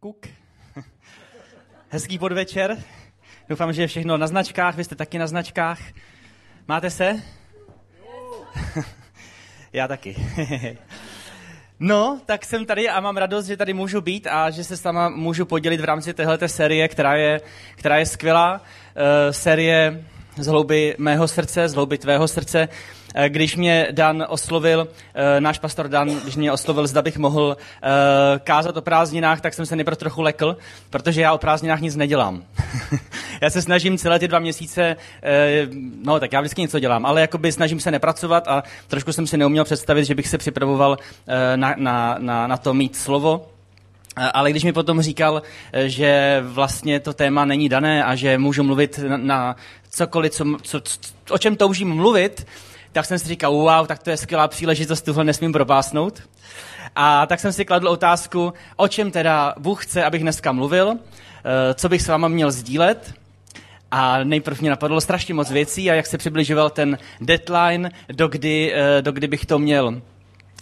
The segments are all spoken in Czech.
Kuk. Hezký podvečer. Doufám, že je všechno na značkách, vy jste taky na značkách. Máte se? Já taky. No, tak jsem tady a mám radost, že tady můžu být a že se s váma můžu podělit v rámci téhleté série, která je, která je skvělá. Uh, série z hlouby mého srdce, z hlouby tvého srdce. Eh, když mě Dan oslovil, eh, náš pastor Dan, když mě oslovil, zda bych mohl eh, kázat o prázdninách, tak jsem se nejprve trochu lekl, protože já o prázdninách nic nedělám. já se snažím celé ty dva měsíce, no tak já vždycky něco dělám, ale jakoby snažím se nepracovat a trošku jsem si neuměl představit, že bych se připravoval na, na, na, na to mít slovo. Ale když mi potom říkal, že vlastně to téma není dané a že můžu mluvit na, na cokoliv, co, co, co, o čem toužím mluvit, tak jsem si říkal, wow, tak to je skvělá příležitost, tuhle nesmím propásnout. A tak jsem si kladl otázku, o čem teda Bůh chce, abych dneska mluvil, eh, co bych s váma měl sdílet. A nejprve mě napadlo strašně moc věcí a jak se přibližoval ten deadline, do kdy, eh, do kdy bych to měl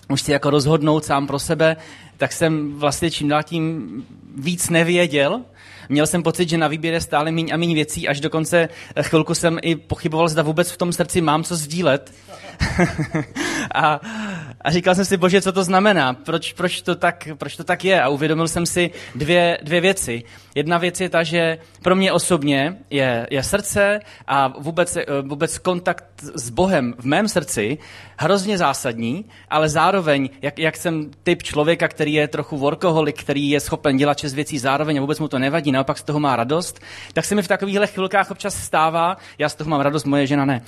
už si jako rozhodnout sám pro sebe, tak jsem vlastně čím dál tím víc nevěděl, Měl jsem pocit, že na výběr je stále méně a méně věcí, až dokonce chvilku jsem i pochyboval, zda vůbec v tom srdci mám co sdílet. a, a říkal jsem si, bože, co to znamená? Proč, proč, to, tak, proč to tak je? A uvědomil jsem si dvě, dvě věci. Jedna věc je ta, že pro mě osobně je, je srdce a vůbec, vůbec kontakt s Bohem v mém srdci hrozně zásadní, ale zároveň, jak, jak jsem typ člověka, který je trochu workoholik, který je schopen dělat čes věcí zároveň a vůbec mu to nevadí, naopak z toho má radost, tak se mi v takovýchhle chvilkách občas stává, já z toho mám radost, moje žena ne,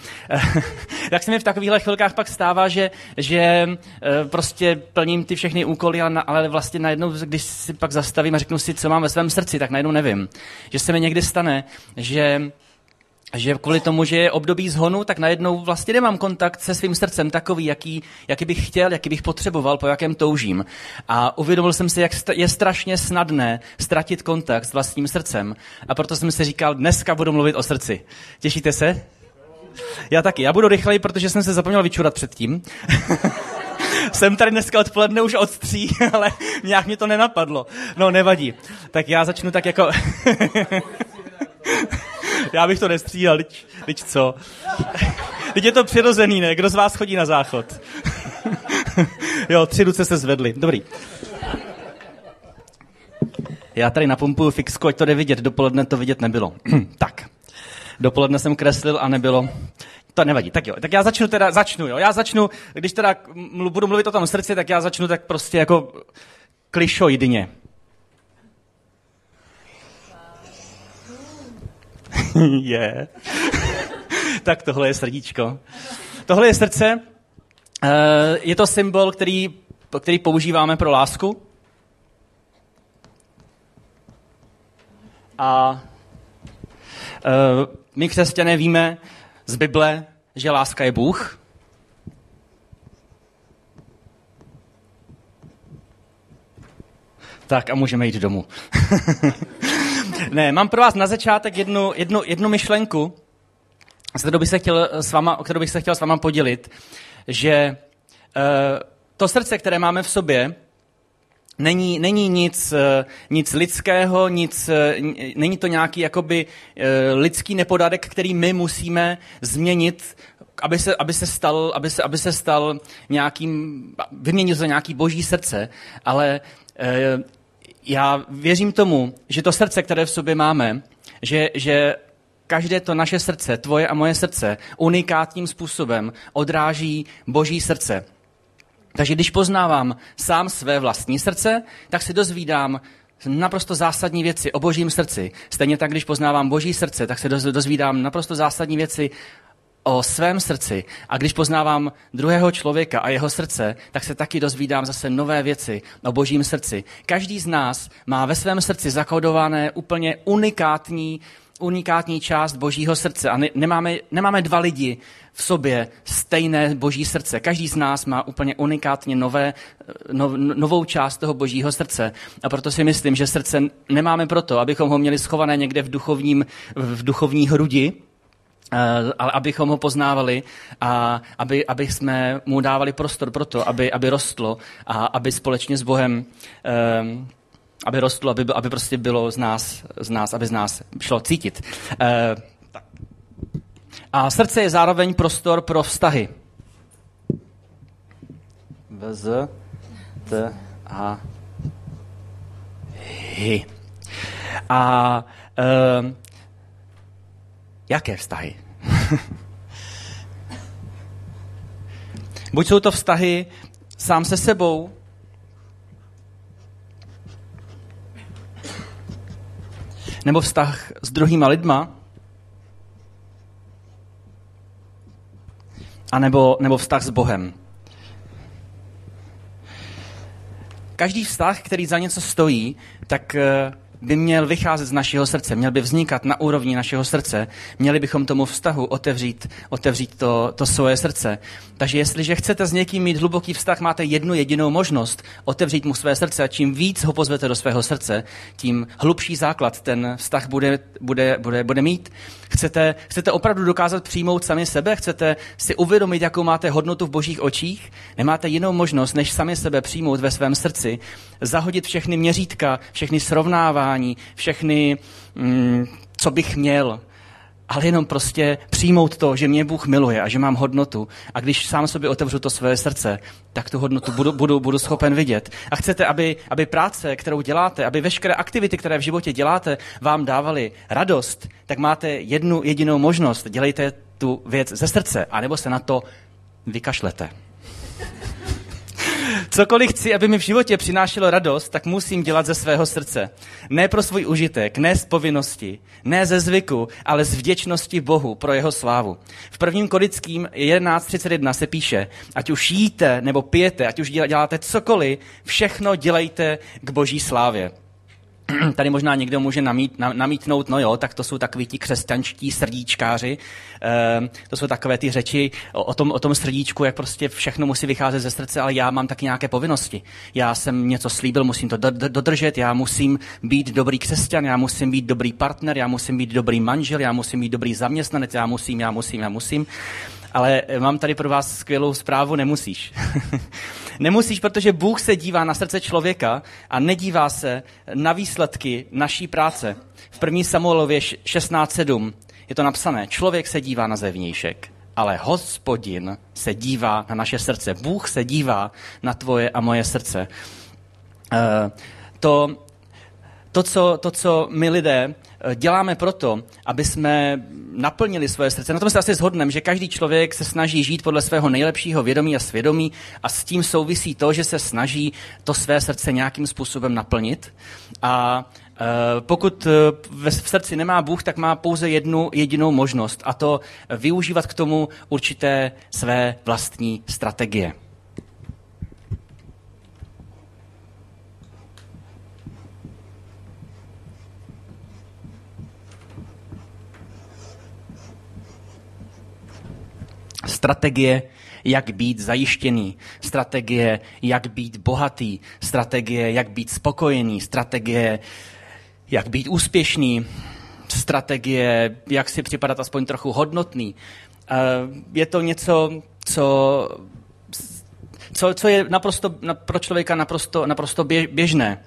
tak se mi v takovýchhle chvilkách pak stává, že, že eh, prostě plním ty všechny úkoly, ale vlastně najednou, když si pak zastavím a řeknu si, co mám ve svém srdci, tak najednou nevím. Že se mi někdy stane, že že kvůli tomu, že je období zhonu, tak najednou vlastně nemám kontakt se svým srdcem takový, jaký, jaký bych chtěl, jaký bych potřeboval, po jakém toužím. A uvědomil jsem si, jak je strašně snadné ztratit kontakt s vlastním srdcem. A proto jsem si říkal, dneska budu mluvit o srdci. Těšíte se? Já taky. Já budu rychleji, protože jsem se zapomněl vyčurat předtím. jsem tady dneska odpoledne už od tří, ale nějak mě to nenapadlo. No, nevadí. Tak já začnu tak jako... Já bych to nestříhal, teď, co? Teď je to přirozený, ne? Kdo z vás chodí na záchod? jo, tři ruce se zvedly. Dobrý. Já tady napumpuju fixku, ať to jde vidět. Dopoledne to vidět nebylo. tak. Dopoledne jsem kreslil a nebylo. To nevadí. Tak jo, tak já začnu teda, začnu, jo. Já začnu, když teda budu mluvit o tom srdci, tak já začnu tak prostě jako klišoidně. je. tak tohle je srdíčko. Tohle je srdce. Eh, je to symbol, který, který používáme pro lásku. A eh, my křesťané víme z Bible, že láska je Bůh. Tak a můžeme jít domů. ne, mám pro vás na začátek jednu, jednu, jednu myšlenku, s kterou bych se chtěl s váma, o kterou bych se chtěl s váma podělit, že uh, to srdce, které máme v sobě, Není, není nic, eh, nic lidského, nic, eh, není to nějaký jakoby lidský nepodadek, který my musíme změnit, aby se, aby se stal, aby se, aby se stal nějakým, vyměnil za nějaký boží srdce, ale já věřím tomu, že to srdce, které v sobě máme, že, že každé to naše srdce, tvoje a moje srdce, unikátním způsobem odráží Boží srdce. Takže když poznávám sám své vlastní srdce, tak si dozvídám naprosto zásadní věci o božím srdci. Stejně tak, když poznávám boží srdce, tak se dozvídám naprosto zásadní věci o svém srdci a když poznávám druhého člověka a jeho srdce, tak se taky dozvídám zase nové věci o božím srdci. Každý z nás má ve svém srdci zakodované úplně unikátní, unikátní část božího srdce a ne, nemáme, nemáme dva lidi v sobě stejné boží srdce. Každý z nás má úplně unikátně nové, no, novou část toho božího srdce. A proto si myslím, že srdce nemáme proto, abychom ho měli schované někde v, duchovním, v duchovní hrudi, Eh, ale abychom ho poznávali a aby, aby jsme mu dávali prostor pro to, aby, aby rostlo a aby společně s Bohem um, aby rostlo, aby, aby prostě bylo z nás, z nás, aby z nás šlo cítit. E, a srdce je zároveň prostor pro vztahy. Z, T, A, Hy. A e, jaké vztahy? Buď jsou to vztahy sám se sebou, nebo vztah s druhýma lidma, a nebo, nebo vztah s Bohem. Každý vztah, který za něco stojí, tak eh, by měl vycházet z našeho srdce, měl by vznikat na úrovni našeho srdce. Měli bychom tomu vztahu otevřít, otevřít to, to svoje srdce. Takže jestliže chcete s někým mít hluboký vztah, máte jednu jedinou možnost otevřít mu své srdce a čím víc ho pozvete do svého srdce, tím hlubší základ ten vztah bude, bude, bude, bude mít. Chcete, chcete opravdu dokázat přijmout sami sebe? Chcete si uvědomit, jakou máte hodnotu v božích očích? Nemáte jinou možnost, než sami sebe přijmout ve svém srdci, zahodit všechny měřítka, všechny srovnávání, všechny, mm, co bych měl, ale jenom prostě přijmout to, že mě Bůh miluje a že mám hodnotu. A když sám sobě otevřu to své srdce, tak tu hodnotu budu, budu, budu schopen vidět. A chcete, aby, aby práce, kterou děláte, aby veškeré aktivity, které v životě děláte, vám dávaly radost, tak máte jednu jedinou možnost. Dělejte tu věc ze srdce, anebo se na to vykašlete. Cokoliv chci, aby mi v životě přinášelo radost, tak musím dělat ze svého srdce. Ne pro svůj užitek, ne z povinnosti, ne ze zvyku, ale z vděčnosti Bohu pro jeho slávu. V prvním korickým 11.31 se píše, ať už jíte nebo pijete, ať už děláte cokoliv, všechno dělejte k boží slávě. tady možná někdo může namít, namítnout, no jo, tak to jsou takový ti křesťanští srdíčkáři, e, to jsou takové ty řeči o, o, tom, o tom srdíčku, jak prostě všechno musí vycházet ze srdce, ale já mám taky nějaké povinnosti. Já jsem něco slíbil, musím to dodržet, já musím být dobrý křesťan, já musím být dobrý partner, já musím být dobrý manžel, já musím být dobrý zaměstnanec, já musím, já musím, já musím. Ale mám tady pro vás skvělou zprávu, nemusíš. nemusíš, protože Bůh se dívá na srdce člověka a nedívá se na výsledky naší práce. V první Samuelově 16.7 je to napsané, člověk se dívá na zevnějšek, ale hospodin se dívá na naše srdce. Bůh se dívá na tvoje a moje srdce. Uh, to, to, co, to, co my lidé Eh, děláme proto, aby jsme naplnili svoje srdce. Na tom se asi shodneme, že každý člověk se snaží žít podle svého nejlepšího vědomí a svědomí a s tím souvisí to, že se snaží to své srdce nějakým způsobem naplnit. A eh, pokud eh, v srdci nemá Bůh, tak má pouze jednu jedinou možnost a to využívat k tomu určité své vlastní strategie. Strategie, jak být zajištěný, strategie, jak být bohatý, strategie, jak být spokojený, strategie, jak být úspěšný, strategie, jak si připadat aspoň trochu hodnotný. Eh, je to něco, co, co, co je naprosto, pro člověka naprosto, naprosto běžné.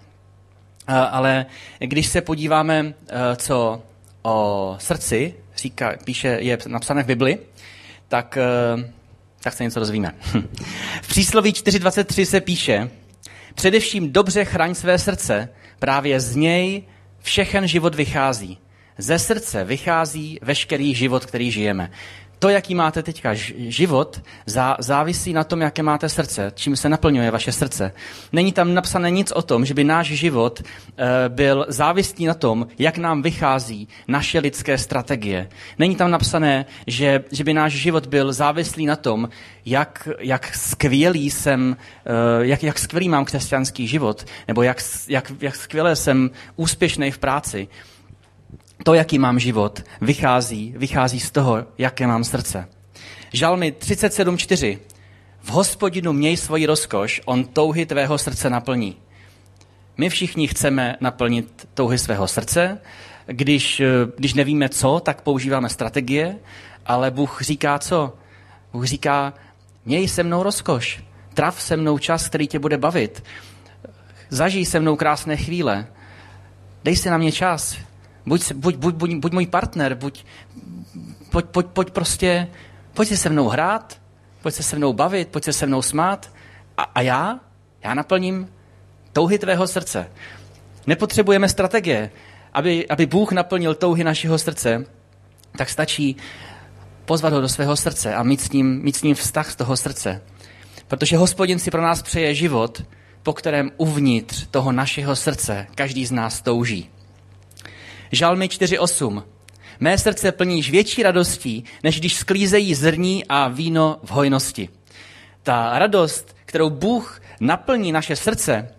Eh, ale když se podíváme, eh, co o srdci říká, píše, je napsané v Bibli, tak, eh, tak se něco dozvíme. v přísloví 4.23 se píše, především dobře chraň své srdce, právě z něj všechen život vychází. Ze srdce vychází veškerý život, který žijeme to, jaký máte teďka život, závisí na tom, jaké máte srdce, čím se naplňuje vaše srdce. Není tam napsané nic o tom, že by náš život eh, byl závislý na tom, jak nám vychází naše lidské strategie. Není tam napsané, že, že by náš život byl závislý na tom, jak, jak skvělý jsem, eh, jak, jak skvělý mám křesťanský život, nebo jak, jak, jak skvěle jsem úspěšný v práci to, jaký mám život, vychází, vychází z toho, jaké mám srdce. Žalmy 37.4. V hospodinu měj svoji rozkoš, on touhy tvého srdce naplní. My všichni chceme naplnit touhy svého srdce. Když, když nevíme co, tak používáme strategie, ale Bůh říká co? Bůh říká, měj se mnou rozkoš, trav se mnou čas, který tě bude bavit. Zažij se mnou krásné chvíle. Dej si na mě čas. Buď, buď, buď, buď, buď můj partner, buď, pojď, pojď, pojď prostě, pojď se se mnou hrát, pojď se se mnou bavit, pojď se se mnou smát. A, a já? Já naplním touhy tvého srdce. Nepotřebujeme strategie. Aby, aby Bůh naplnil touhy našeho srdce, tak stačí pozvat ho do svého srdce a mít s ním, mít s ním vztah z toho srdce. Protože hospodin si pro nás přeje život, po kterém uvnitř toho našeho srdce každý z nás touží. Žalmy 4.8. Mé srdce plníš větší radostí, než když sklízejí zrní a víno v hojnosti. Ta radost, kterou Bůh naplní naše srdce,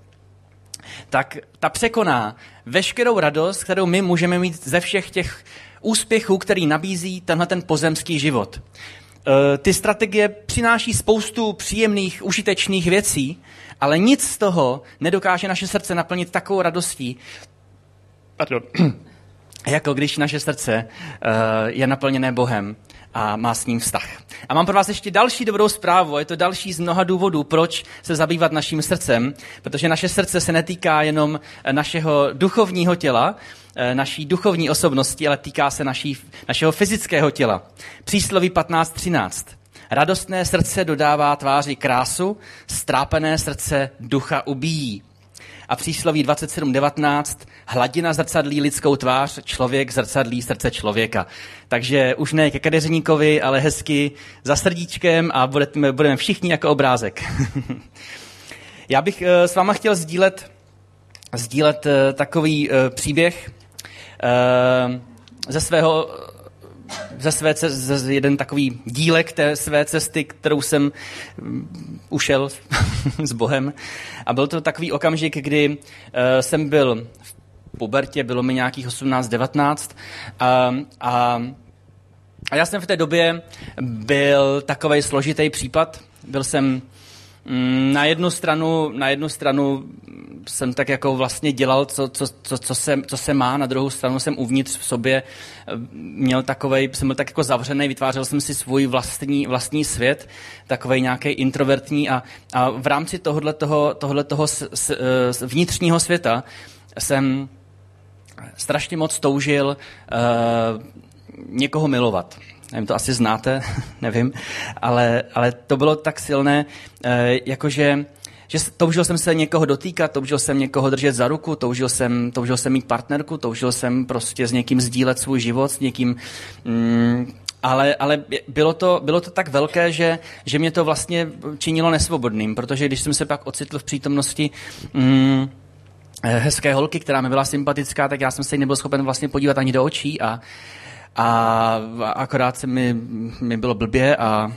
tak ta překoná veškerou radost, kterou my můžeme mít ze všech těch úspěchů, který nabízí tenhle ten pozemský život. E, ty strategie přináší spoustu příjemných, užitečných věcí, ale nic z toho nedokáže naše srdce naplnit takovou radostí, pardon, jako když naše srdce e, je naplněné Bohem a má s ním vztah. A mám pro vás ještě další dobrou zprávu, je to další z mnoha důvodů, proč se zabývat naším srdcem, protože naše srdce se netýká jenom našeho duchovního těla, eh, naší duchovní osobnosti, ale týká se naší, našeho fyzického těla. Přísloví 15.13. Radostné srdce dodává tváři krásu, strápené srdce ducha ubíjí. A přísloví 27.19. Hladina zrcadlí lidskou tvář, člověk zrcadlí srdce člověka. Takže už ne ke kadeřníkovi, ale hezky za srdíčkem a budeme, budeme všichni jako obrázek. Já bych eh, s váma chtěl sdílet, sdílet eh, takový eh, příběh ze svého ze své cesty, ze jeden takový dílek té své cesty, kterou jsem mm, ušel s Bohem. A byl to takový okamžik, kdy uh, jsem byl v pubertě, bylo mi nějakých 18-19 a, a a já jsem v té době byl takový složitý případ. Byl jsem na jednu stranu, na jednu stranu jsem tak jako vlastně dělal, co, co, co, co, se, co se má, na druhou stranu jsem uvnitř v sobě eh, měl takovej, jsem byl tak jako zavřený, vytvářel jsem si svůj vlastní, vlastní svět, takový nějaký introvertní a, a v rámci tohohle toho, tohohle toho s, s, s, vnitřního světa jsem strašně moc toužil uh, někoho milovat. Nevím, to asi znáte, nevím, ale, ale to bylo tak silné, uh, jakože že toužil jsem se někoho dotýkat, toužil jsem někoho držet za ruku, toužil jsem, toužil jsem mít partnerku, toužil jsem prostě s někým sdílet svůj život, s někým... Mm, ale, ale bylo, to, bylo to tak velké, že, že mě to vlastně činilo nesvobodným, protože když jsem se pak ocitl v přítomnosti mm, hezké holky, která mi byla sympatická, tak já jsem se jí nebyl schopen vlastně podívat ani do očí a, a akorát se mi, mi bylo blbě a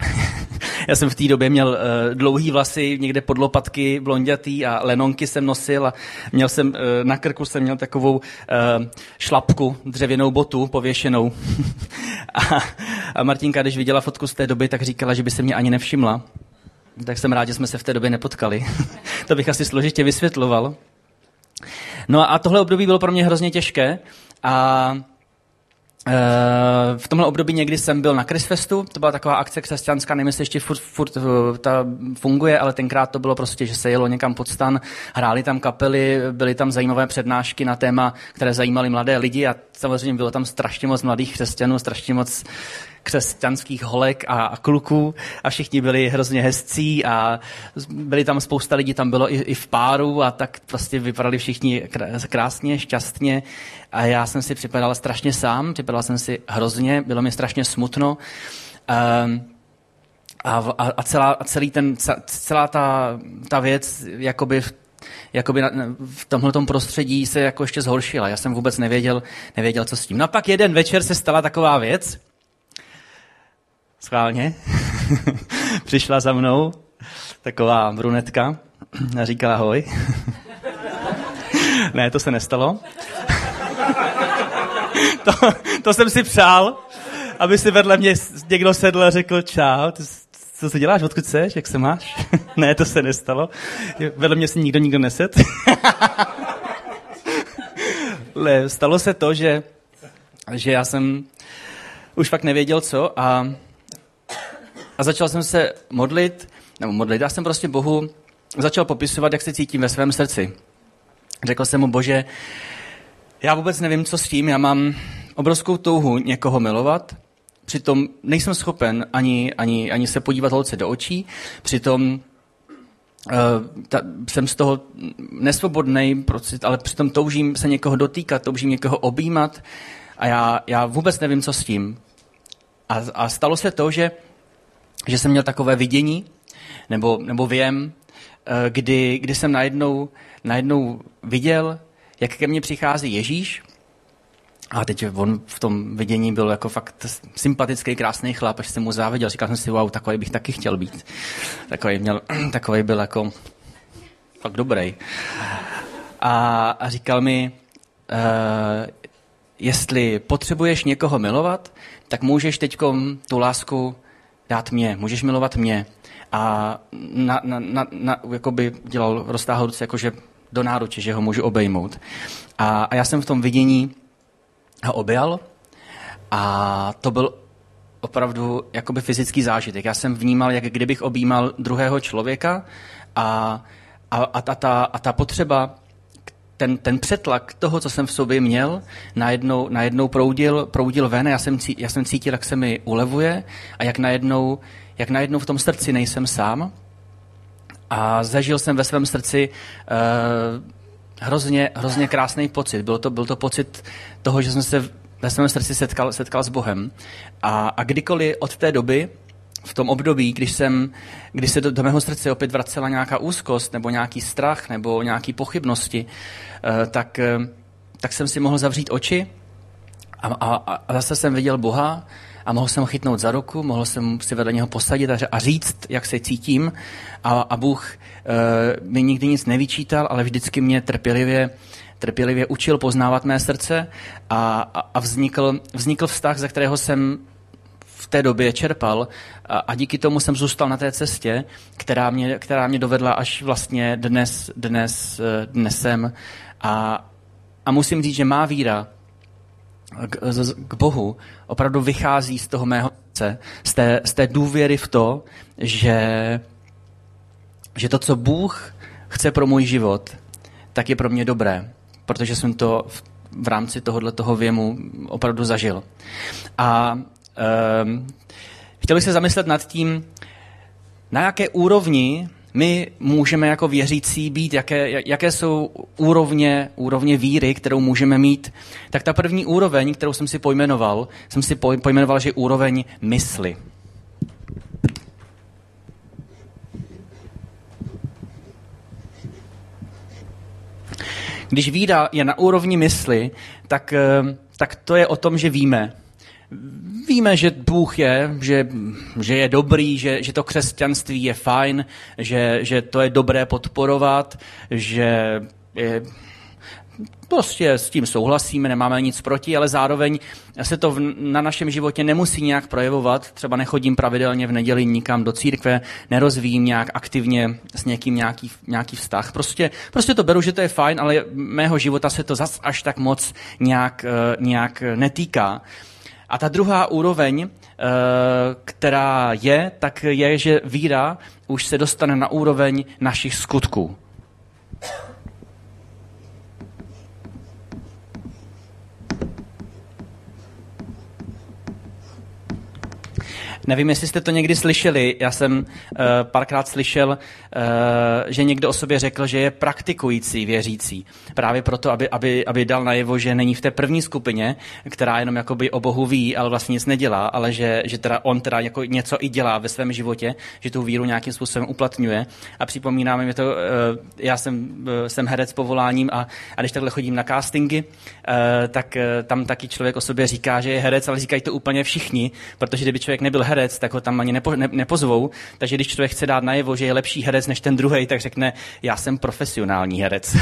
já jsem v té době měl uh, dlouhý vlasy, někde pod lopatky, blondětý a lenonky jsem nosil a měl jsem, uh, na krku jsem měl takovou uh, šlapku, dřevěnou botu pověšenou. a, a Martinka, když viděla fotku z té doby, tak říkala, že by se mě ani nevšimla. Tak jsem rád, že jsme se v té době nepotkali. to bych asi složitě vysvětloval. No a tohle období bylo pro mě hrozně těžké a v tomhle období někdy jsem byl na Chrisfestu, to byla taková akce křesťanská, nevím, jestli ještě furt, furt eh, ta funguje, ale tenkrát to bylo prostě, že se jelo někam pod stan, hráli tam kapely, byly tam zajímavé přednášky na téma, které zajímaly mladé lidi a samozřejmě bylo tam strašně moc mladých křesťanů, strašně moc křesťanských holek a, a kluků a všichni byli hrozně hezcí a byli tam spousta lidí, tam bylo i, i v páru a tak prostě vypadali všichni krásně, šťastně a já jsem si připadal strašně sám, připadal jsem si hrozně, bylo mi strašně smutno. Um, a, a, celá, a celý ten, celá ta, ta věc jakoby v, jakoby na, v tomhle prostředí se jako ještě zhoršila. Já jsem vůbec nevěděl, nevěděl, co s tím. No a pak jeden večer se stala taková věc, schválně, přišla za mnou taková brunetka a říkala ahoj. ne, to se nestalo. to, to jsem si přál, aby si vedle mě někdo sedl a řekl čau, co se děláš, odkud seš, jak se máš? ne, to se nestalo. Vedle mě si nikdo nikdo neset. Ale stalo se to, že, že já jsem už fakt nevěděl co a a začal jsem se modlit, nebo modlit, já jsem prostě Bohu začal popisovat, jak se cítím ve svém srdci. Řekl jsem mu, bože, já vůbec nevím, co s tím, já mám obrovskou touhu někoho milovat, přitom nejsem schopen ani, ani, ani se podívat holce do očí, přitom uh, ta, jsem z toho nesvobodný, ale přitom toužím se někoho dotýkat, toužím někoho objímat a já, já vůbec nevím, co s tím. A, a stalo se to, že, že jsem měl takové vidění, nebo, nebo věm, eh, kdy, kdy jsem najednou, najednou viděl, jak ke mně přichází Ježíš a teď on v tom vidění byl jako fakt sympatický, krásný chlap, až jsem mu záviděl. Říkal jsem si, wow, takový bych taky chtěl být. Takový, měl, takový byl jako fakt dobrý. A, a říkal mi, uh, jestli potřebuješ někoho milovat, tak můžeš teď tu lásku dát mě, můžeš milovat mě. A na, na, na, na, jako by dělal, roztáhl ruce, jakože do náruče, že ho můžu obejmout. A, a já jsem v tom vidění ho objal a to byl opravdu jakoby fyzický zážitek. Já jsem vnímal, jak kdybych objímal druhého člověka a, a, a, ta, ta, a ta potřeba, ten, ten přetlak toho, co jsem v sobě měl, najednou, najednou proudil, proudil ven a já jsem, já jsem cítil, jak se mi ulevuje a jak najednou, jak najednou v tom srdci nejsem sám. A zažil jsem ve svém srdci uh, hrozně, hrozně krásný pocit. Byl to, byl to pocit toho, že jsem se ve svém srdci setkal, setkal s Bohem. A, a kdykoliv od té doby, v tom období, když, jsem, když se do, do mého srdce opět vracela nějaká úzkost, nebo nějaký strach, nebo nějaké pochybnosti, uh, tak, uh, tak jsem si mohl zavřít oči a, a, a zase jsem viděl Boha a mohl jsem ho chytnout za ruku, mohl jsem si vedle něho posadit a říct, jak se cítím. A, a Bůh uh, mi nikdy nic nevyčítal, ale vždycky mě trpělivě, trpělivě učil poznávat mé srdce a, a, a vznikl, vznikl vztah, ze kterého jsem té době čerpal a, a díky tomu jsem zůstal na té cestě, která mě, která mě dovedla až vlastně dnes, dnes, eh, dnes jsem. A, a musím říct, že má víra k, k Bohu opravdu vychází z toho mého srdce, z té, z té důvěry v to, že, že to, co Bůh chce pro můj život, tak je pro mě dobré, protože jsem to v, v rámci tohohle toho věmu opravdu zažil. A um, chtěl bych se zamyslet nad tím, na jaké úrovni my můžeme jako věřící být, jaké, jaké jsou úrovně, úrovně víry, kterou můžeme mít, tak ta první úroveň, kterou jsem si pojmenoval, jsem si pojmenoval, že úroveň mysli. Když víra je na úrovni mysli, tak, eh, tak to je o tom, že víme, Víme, že Bůh je, že, že je dobrý, že, že to křesťanství je fajn, že, že to je dobré podporovat, že je, prostě s tím souhlasíme, nemáme nic proti, ale zároveň se to v, na našem životě nemusí nějak projevovat. Třeba nechodím pravidelně v neděli nikam do církve, nerozvíjím nějak aktivně s někým nějaký, nějaký vztah. Prostě, prostě to beru, že to je fajn, ale mého života se to zas až tak moc nějak, eh, nějak netýká. A ta druhá úroveň, eh, která je, tak je, že víra už se dostane na úroveň našich skutků. Nevím, jestli jste to někdy slyšeli. Já jsem uh, párkrát slyšel, uh, že někdo o sobě řekl, že je praktikující věřící. Právě proto, aby, aby, aby dal najevo, že není v té první skupině, která jenom jakoby o Bohu ví, ale vlastně nic nedělá, ale že, že teda on teda jako něco i dělá ve svém životě, že tu víru nějakým způsobem uplatňuje. A připomínáme mi to, uh, já jsem, uh, jsem herec povoláním a, a když takhle chodím na castingy, uh, tak uh, tam taky člověk o sobě říká, že je herec, ale říkají to úplně všichni, protože kdyby člověk nebyl herec, herec, tak ho tam ani nepo, ne, nepozvou. Takže když člověk chce dát najevo, že je lepší herec než ten druhý, tak řekne, já jsem profesionální herec.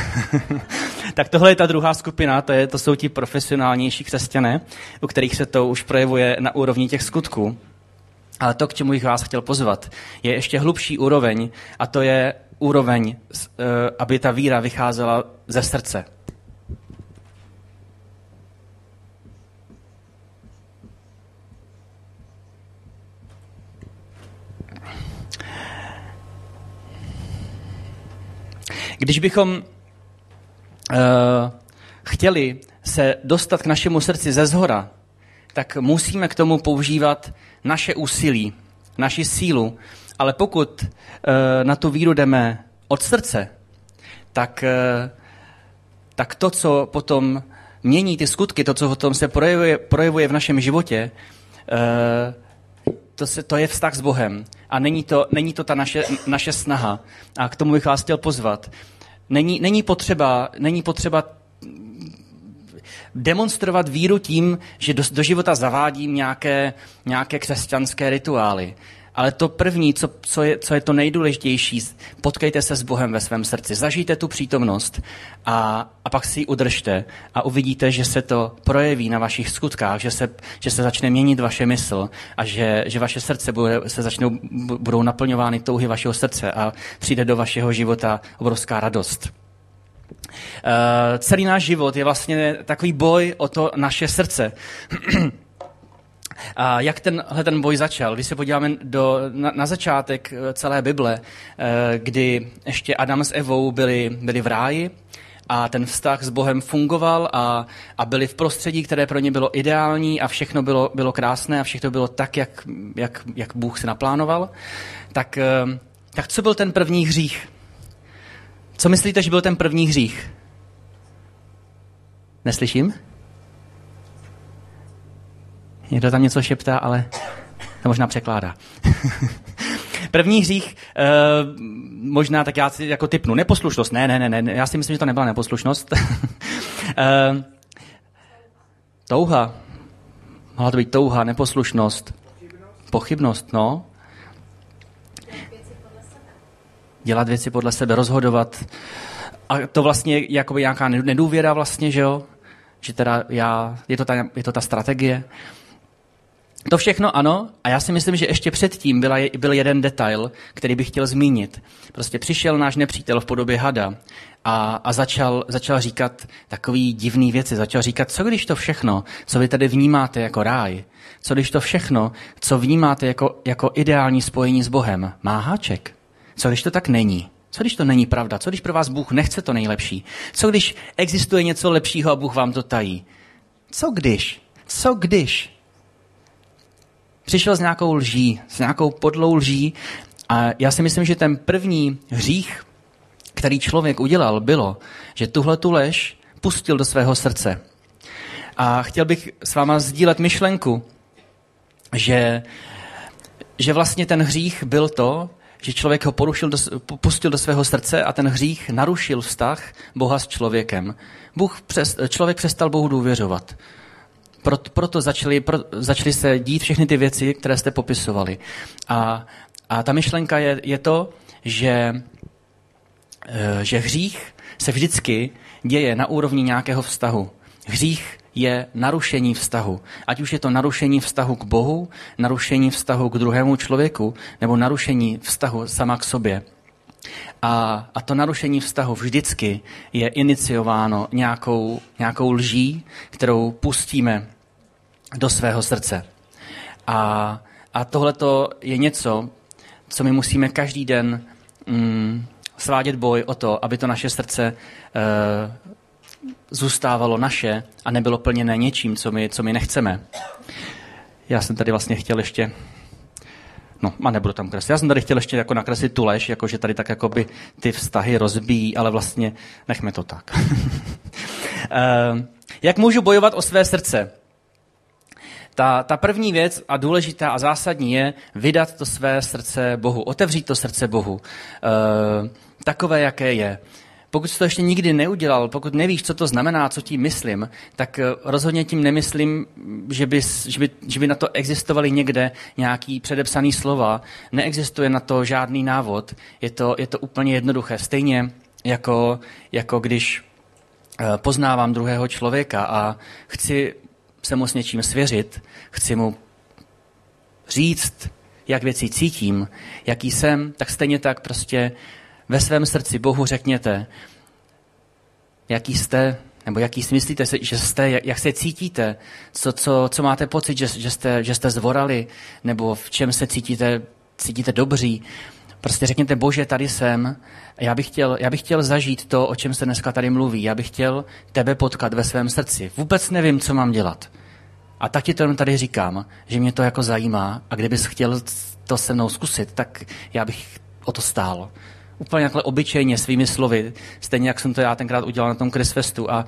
tak tohle je ta druhá skupina, to, je, to jsou ti profesionálnější křesťané, u kterých se to už projevuje na úrovni těch skutků. Ale to, k čemu bych vás chtěl pozvat, je ještě hlubší úroveň a to je úroveň, eh, aby ta víra vycházela ze srdce. Když bychom uh, chtěli se dostat k našemu srdci ze zhora, tak musíme k tomu používat naše úsilí, naši sílu. Ale pokud uh, na tu víru jdeme od srdce, tak, uh, tak to, co potom mění ty skutky, to, co potom se projevuje, projevuje v našem životě, uh, to, se, to je vztah s Bohem. A není to, není to ta naše, naše snaha. A k tomu bych vás chtěl pozvat. Není, není, potřeba, není potřeba demonstrovat víru tím, že do, do života zavádím nějaké, nějaké křesťanské rituály. Ale to první, co, co, je, co je to nejdůležitější, potkejte se s Bohem ve svém srdci, zažijte tu přítomnost a, a pak si ji udržte a uvidíte, že se to projeví na vašich skutkách, že se, že se začne měnit vaše mysl a že, že vaše srdce bude, se začnou, budou naplňovány touhy vašeho srdce a přijde do vašeho života obrovská radost. Uh, celý náš život je vlastně takový boj o to naše srdce. A jak tenhle ten boj začal? Když se podíváme do, na, na začátek eh, celé Bible, eh, kdy ještě Adam s Evou byli, byli v ráji a ten vztah s Bohem fungoval a, a byli v prostředí, které pro ně bylo ideální a všechno bylo, bylo krásné a všechno bylo tak, jak, jak, jak Bůh si naplánoval, tak, tak co byl ten první hřích? Co myslíte, že byl ten první hřích? Neslyším? Někdo tam něco šeptá, ale to možná překládá. První hřích, uh, možná tak já si jako typnu, neposlušnost. Ne, ne, ne, ne, já si myslím, že to nebyla neposlušnost. uh, touha. Mohla to být touha, neposlušnost. Pochybnost, no. Dělat věci podle sebe, rozhodovat. A to vlastně jako nějaká nedůvěra vlastně, že jo? Že teda já, je to ta, je to ta strategie. To všechno ano, a já si myslím, že ještě předtím byla, byl jeden detail, který bych chtěl zmínit. Prostě přišel náš nepřítel v podobě hada a, a začal, začal říkat takový divný věci. Začal říkat, co když to všechno, co vy tady vnímáte jako ráj, co když to všechno, co vnímáte jako, jako ideální spojení s Bohem, má háček. Co když to tak není? Co když to není pravda? Co když pro vás Bůh nechce to nejlepší? Co když existuje něco lepšího a Bůh vám to tají? Co když? Co když? Přišel s nějakou lží, s nějakou podlou lží a já si myslím, že ten první hřích, který člověk udělal, bylo, že tuhle tu lež pustil do svého srdce. A chtěl bych s váma sdílet myšlenku, že, že vlastně ten hřích byl to, že člověk ho porušil do, pustil do svého srdce a ten hřích narušil vztah Boha s člověkem. Bůh přes, člověk přestal Bohu důvěřovat proto, proto začaly, pro, začaly se dít všechny ty věci, které jste popisovali. A, a ta myšlenka je, je to, že, eh, že hřích se vždycky děje na úrovni nějakého vztahu. Hřích je narušení vztahu. Ať už je to narušení vztahu k Bohu, narušení vztahu k druhému člověku, nebo narušení vztahu sama k sobě. A, a to narušení vztahu vždycky je iniciováno nějakou, nějakou lží, kterou pustíme do svého srdce. A, a tohle je něco, co my musíme každý den mm, svádět boj o to, aby to naše srdce e, zůstávalo naše a nebylo plněné něčím, co my, co my nechceme. Já jsem tady vlastně chtěl ještě No, a nebudu tam kreslit. Já jsem tady chtěl ještě jako nakreslit tu lež, jako že tady tak jako by ty vztahy rozbíjí, ale vlastně nechme to tak. e, jak můžu bojovat o své srdce? Ta, ta první věc a důležitá a zásadní je vydat to své srdce Bohu, otevřít to srdce Bohu, e, takové, jaké je. Pokud jsi to ještě nikdy neudělal, pokud nevíš, co to znamená, co tím myslím, tak eh, rozhodně tím nemyslím, že by, že by, že by na to existovaly někde nějaký předepsaný slova. Neexistuje na to žádný návod. Je to, je to úplně jednoduché. Stejně jako, jako když eh, poznávám druhého člověka a chci se mu s něčím svěřit, chci mu říct, jak věci cítím, jaký jsem, tak stejně tak prostě ve svém srdci Bohu řekněte, jaký jste, nebo jaký si myslíte, že jste, jak se cítíte, co, co, co máte pocit, že, že, jste, že jste zvorali, nebo v čem se cítíte, cítíte dobří. Prostě řekněte, bože, tady jsem, já bych, chtěl, já bych chtěl zažít to, o čem se dneska tady mluví. Já bych chtěl tebe potkat ve svém srdci. Vůbec nevím, co mám dělat. A tak ti to tady říkám, že mě to jako zajímá a kdybys chtěl to se mnou zkusit, tak já bych o to stál. Úplně takhle obyčejně svými slovy, stejně jak jsem to já tenkrát udělal na tom Chrisfestu a,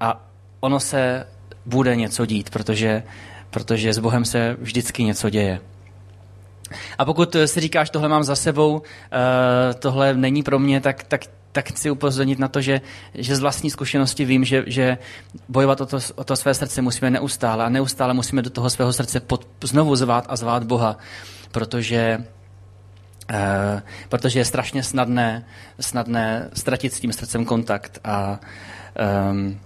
a ono se bude něco dít, protože, protože s Bohem se vždycky něco děje. A pokud si říkáš, tohle mám za sebou, eh, tohle není pro mě, tak, tak, tak chci upozornit na to, že, že z vlastní zkušenosti vím, že, že bojovat o to, o to své srdce musíme neustále a neustále musíme do toho svého srdce pod, znovu zvát a zvát Boha, protože Uh, protože je strašně snadné, snadné ztratit s tím srdcem kontakt a, um,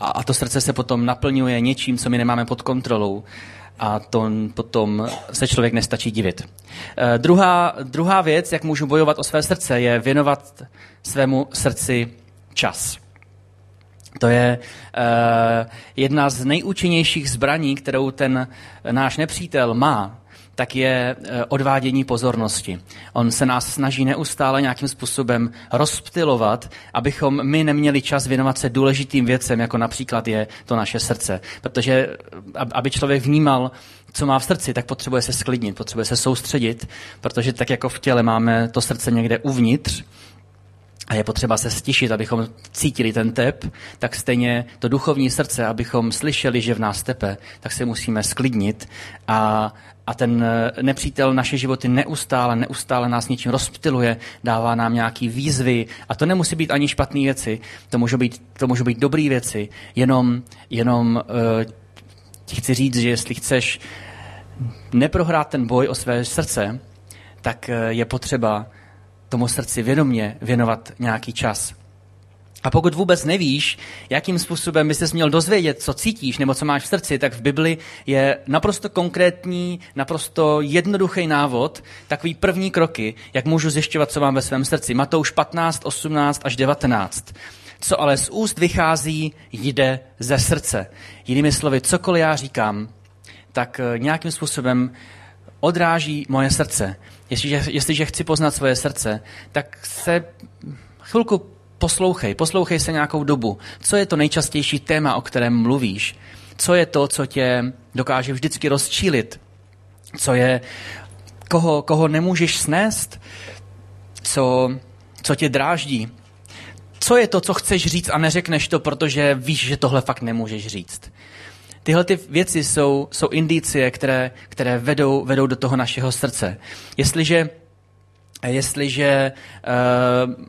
a, a to srdce se potom naplňuje něčím, co my nemáme pod kontrolou a to potom se člověk nestačí divit. Uh, druhá, druhá věc, jak můžu bojovat o své srdce, je věnovat svému srdci čas. To je uh, jedna z nejúčinnějších zbraní, kterou ten náš nepřítel má tak je eh, odvádění pozornosti. On se nás snaží neustále nějakým způsobem rozptilovat, abychom my neměli čas věnovat se důležitým věcem, jako například je to naše srdce. Protože eh, aby člověk vnímal, co má v srdci, tak potřebuje se sklidnit, potřebuje se soustředit, protože tak jako v těle máme to srdce někde uvnitř, a je potřeba se stišit, abychom cítili ten tep, tak stejně to duchovní srdce, abychom slyšeli, že v nás tepe, tak se musíme sklidnit. A, a ten eh, nepřítel naše životy neustále, neustále nás něčím rozptiluje, dává nám nějaký výzvy. A to nemusí být ani špatné věci, to můžou být, to můžou být dobré věci, jenom, jenom ti chci říct, že jestli chceš neprohrát ten boj o své srdce, tak uh, je potřeba tomu srdci vědomě věnovat nějaký čas. A pokud vůbec nevíš, jakým způsobem bys měl dozvědět, co cítíš nebo co máš v srdci, tak v Bibli je naprosto konkrétní, naprosto jednoduchý návod, takový první kroky, jak můžu zjišťovat, co mám ve svém srdci. Matouš 15, 18 až 19. Co ale z úst vychází, jde ze srdce. Jinými slovy, cokoliv já říkám, tak eh, nějakým způsobem odráží moje srdce. Jestliže, jestliže chci poznat svoje srdce, tak se chvilku poslouchej, poslouchej se nějakou dobu. Co je to nejčastější téma, o kterém mluvíš? Co je to, co tě dokáže vždycky rozčílit? Co je, koho, koho nemůžeš snést? Co, co tě dráždí? Co je to, co chceš říct a neřekneš to, protože víš, že tohle fakt nemůžeš říct? Tyhle ty věci jsou, jsou indicie, které, které vedou, vedou do toho našeho srdce. Jestliže, jestliže uh,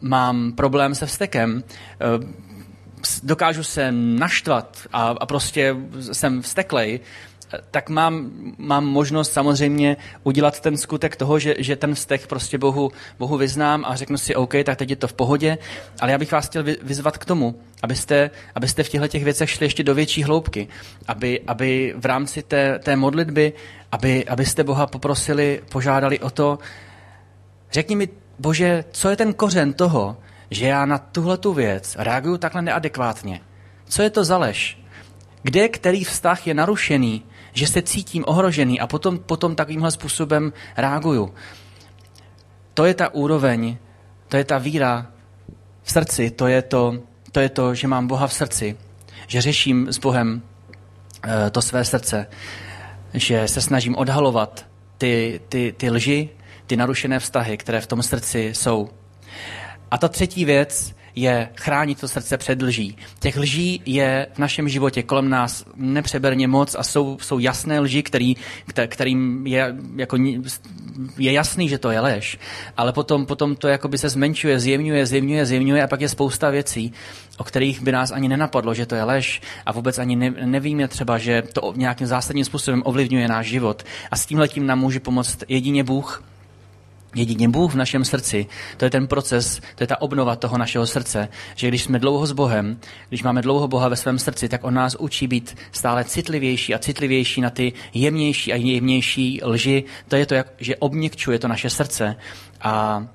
mám problém se vztekem, uh, dokážu se naštvat a, a prostě jsem vsteklej, tak mám, mám možnost samozřejmě udělat ten skutek toho, že, že ten vztek prostě Bohu, Bohu vyznám a řeknu si, OK, tak teď je to v pohodě, ale já bych vás chtěl vyzvat k tomu, abyste, abyste v těchto těch věcech šli ještě do větší hloubky, aby, aby v rámci té, té modlitby, aby, abyste Boha poprosili, požádali o to, řekni mi, Bože, co je ten kořen toho, že já na tuhle tu věc reaguju takhle neadekvátně? Co je to za lež? Kde který vztah je narušený, že se cítím ohrožený a potom, potom takovýmhle způsobem reaguju? To je ta úroveň, to je ta víra v srdci, to je to, to, je to že mám Boha v srdci, že řeším s Bohem uh, to své srdce, že se snažím odhalovat ty, ty, ty lži, ty narušené vztahy, které v tom srdci jsou. A ta třetí věc je chránit to srdce před lží. Těch lží je v našem životě kolem nás nepřeberně moc a jsou, jsou jasné lži, který, kterým je, jako, je jasný, že to je lež. Ale potom, potom to jakoby se zmenšuje, zjemňuje, zjemňuje, zjemňuje a pak je spousta věcí, o kterých by nás ani nenapadlo, že to je lež a vůbec ani ne, nevíme třeba, že to nějakým zásadním způsobem ovlivňuje náš život. A s tímhletím nám může pomoct jedině Bůh, Jedině Bůh v našem srdci, to je ten proces, to je ta obnova toho našeho srdce, že když jsme dlouho s Bohem, když máme dlouho Boha ve svém srdci, tak On nás učí být stále citlivější a citlivější na ty jemnější a jemnější lži. To je to, jak, že obměkčuje to naše srdce. A,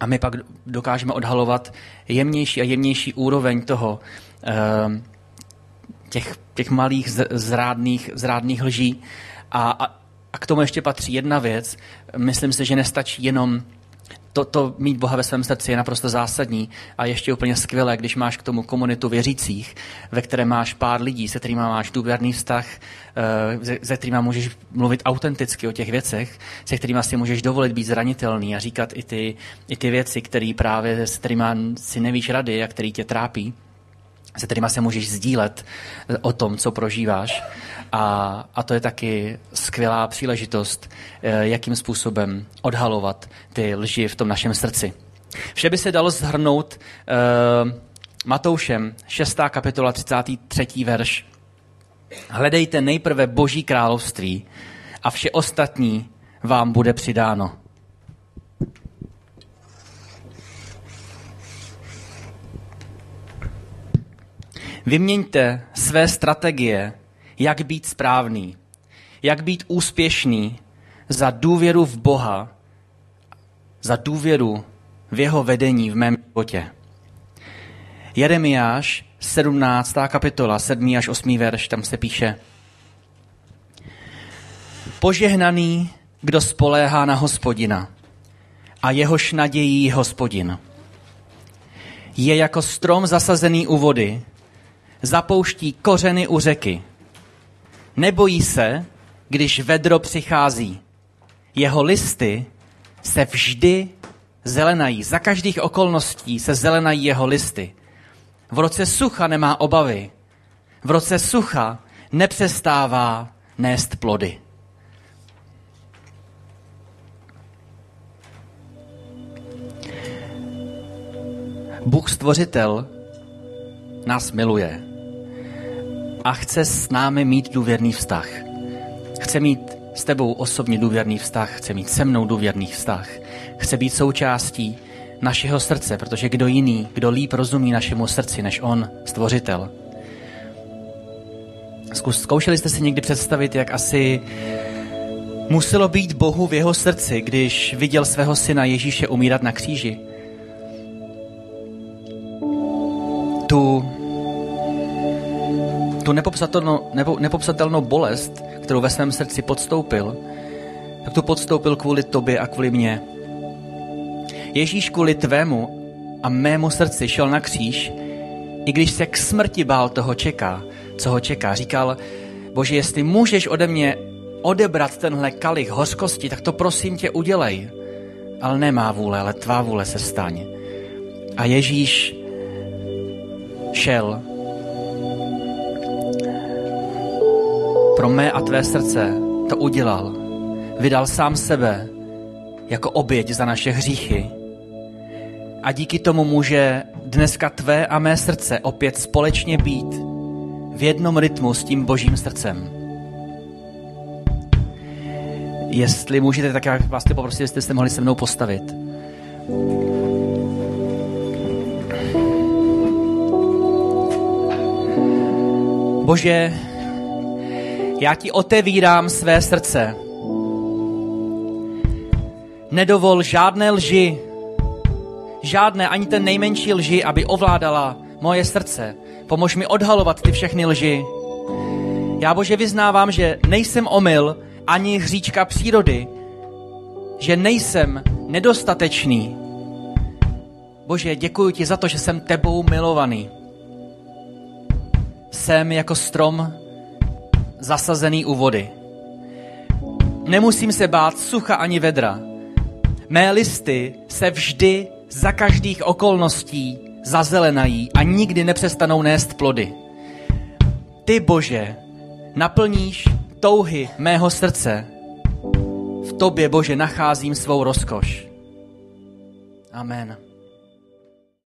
a my pak dokážeme odhalovat jemnější a jemnější úroveň toho, uh, těch, těch malých zrádných, zrádných lží. A, a k tomu ještě patří jedna věc. Myslím si, že nestačí jenom to, to mít Boha ve svém srdci je naprosto zásadní a ještě úplně skvělé, když máš k tomu komunitu věřících, ve které máš pár lidí, se kterými máš důvěrný vztah, eh, se kterými můžeš mluvit autenticky o těch věcech, se kterými si můžeš dovolit být zranitelný a říkat i ty, i ty věci, které právě s kterými si nevíš rady a který tě trápí se kterými se můžeš sdílet o tom, co prožíváš. A, a to je taky skvělá příležitost, eh, jakým způsobem odhalovat ty lži v tom našem srdci. Vše by se dalo zhrnout uh, Matoušem, 6. kapitola, 33. verš. Hledejte nejprve Boží království a vše ostatní vám bude přidáno. Vyměňte své strategie, jak být správný, jak být úspěšný za důvěru v Boha, za důvěru v jeho vedení v mém životě. Jeremiáš, 17. kapitola, 7. až 8. verš, tam se píše Požehnaný, kdo spoléhá na hospodina a jehož nadějí hospodin. Je jako strom zasazený u vody, zapouští kořeny u řeky. Nebojí se, když vedro přichází. Jeho listy se vždy zelenají. Za každých okolností se zelenají jeho listy. V roce sucha nemá obavy. V roce sucha nepřestává nést plody. Bůh stvořitel nás miluje a chce s námi mít důvěrný vztah. Chce mít s tebou osobně důvěrný vztah, chce mít se mnou důvěrný vztah, chce být součástí našeho srdce, protože kdo jiný, kdo líp rozumí našemu srdci než on, stvořitel. Zkoušeli jste si někdy představit, jak asi muselo být Bohu v jeho srdci, když viděl svého syna Ježíše umírat na kříži? Tu tu nepopsatelnou, nepo, nepopsatelnou bolest, kterou ve svém srdci podstoupil, tak tu podstoupil kvůli tobě a kvůli mně. Ježíš kvůli tvému a mému srdci šel na kříž, i když se k smrti bál toho čeká, co ho čeká. Říkal, bože, jestli můžeš ode mě odebrat tenhle kalich hořkosti, tak to prosím tě udělej. Ale nemá vůle, ale tvá vůle se staň. A Ježíš šel pro mé a tvé srdce to udělal. Vydal sám sebe jako oběť za naše hříchy. A díky tomu může dneska tvé a mé srdce opět společně být v jednom rytmu s tím božím srdcem. Jestli můžete, tak já vás tě poprosím, jestli jste mohli se mnou postavit. Bože, já ti otevírám své srdce. Nedovol žádné lži, žádné, ani ten nejmenší lži, aby ovládala moje srdce. Pomož mi odhalovat ty všechny lži. Já Bože vyznávám, že nejsem omyl ani hříčka přírody, že nejsem nedostatečný. Bože, děkuji ti za to, že jsem tebou milovaný. Jsem jako strom zasazený u vody. Nemusím se bát sucha ani vedra. Mé listy se vždy za každých okolností zazelenají a nikdy nepřestanou nést plody. Ty, Bože, naplníš touhy mého srdce. V tobě, Bože, nacházím svou rozkoš. Amen.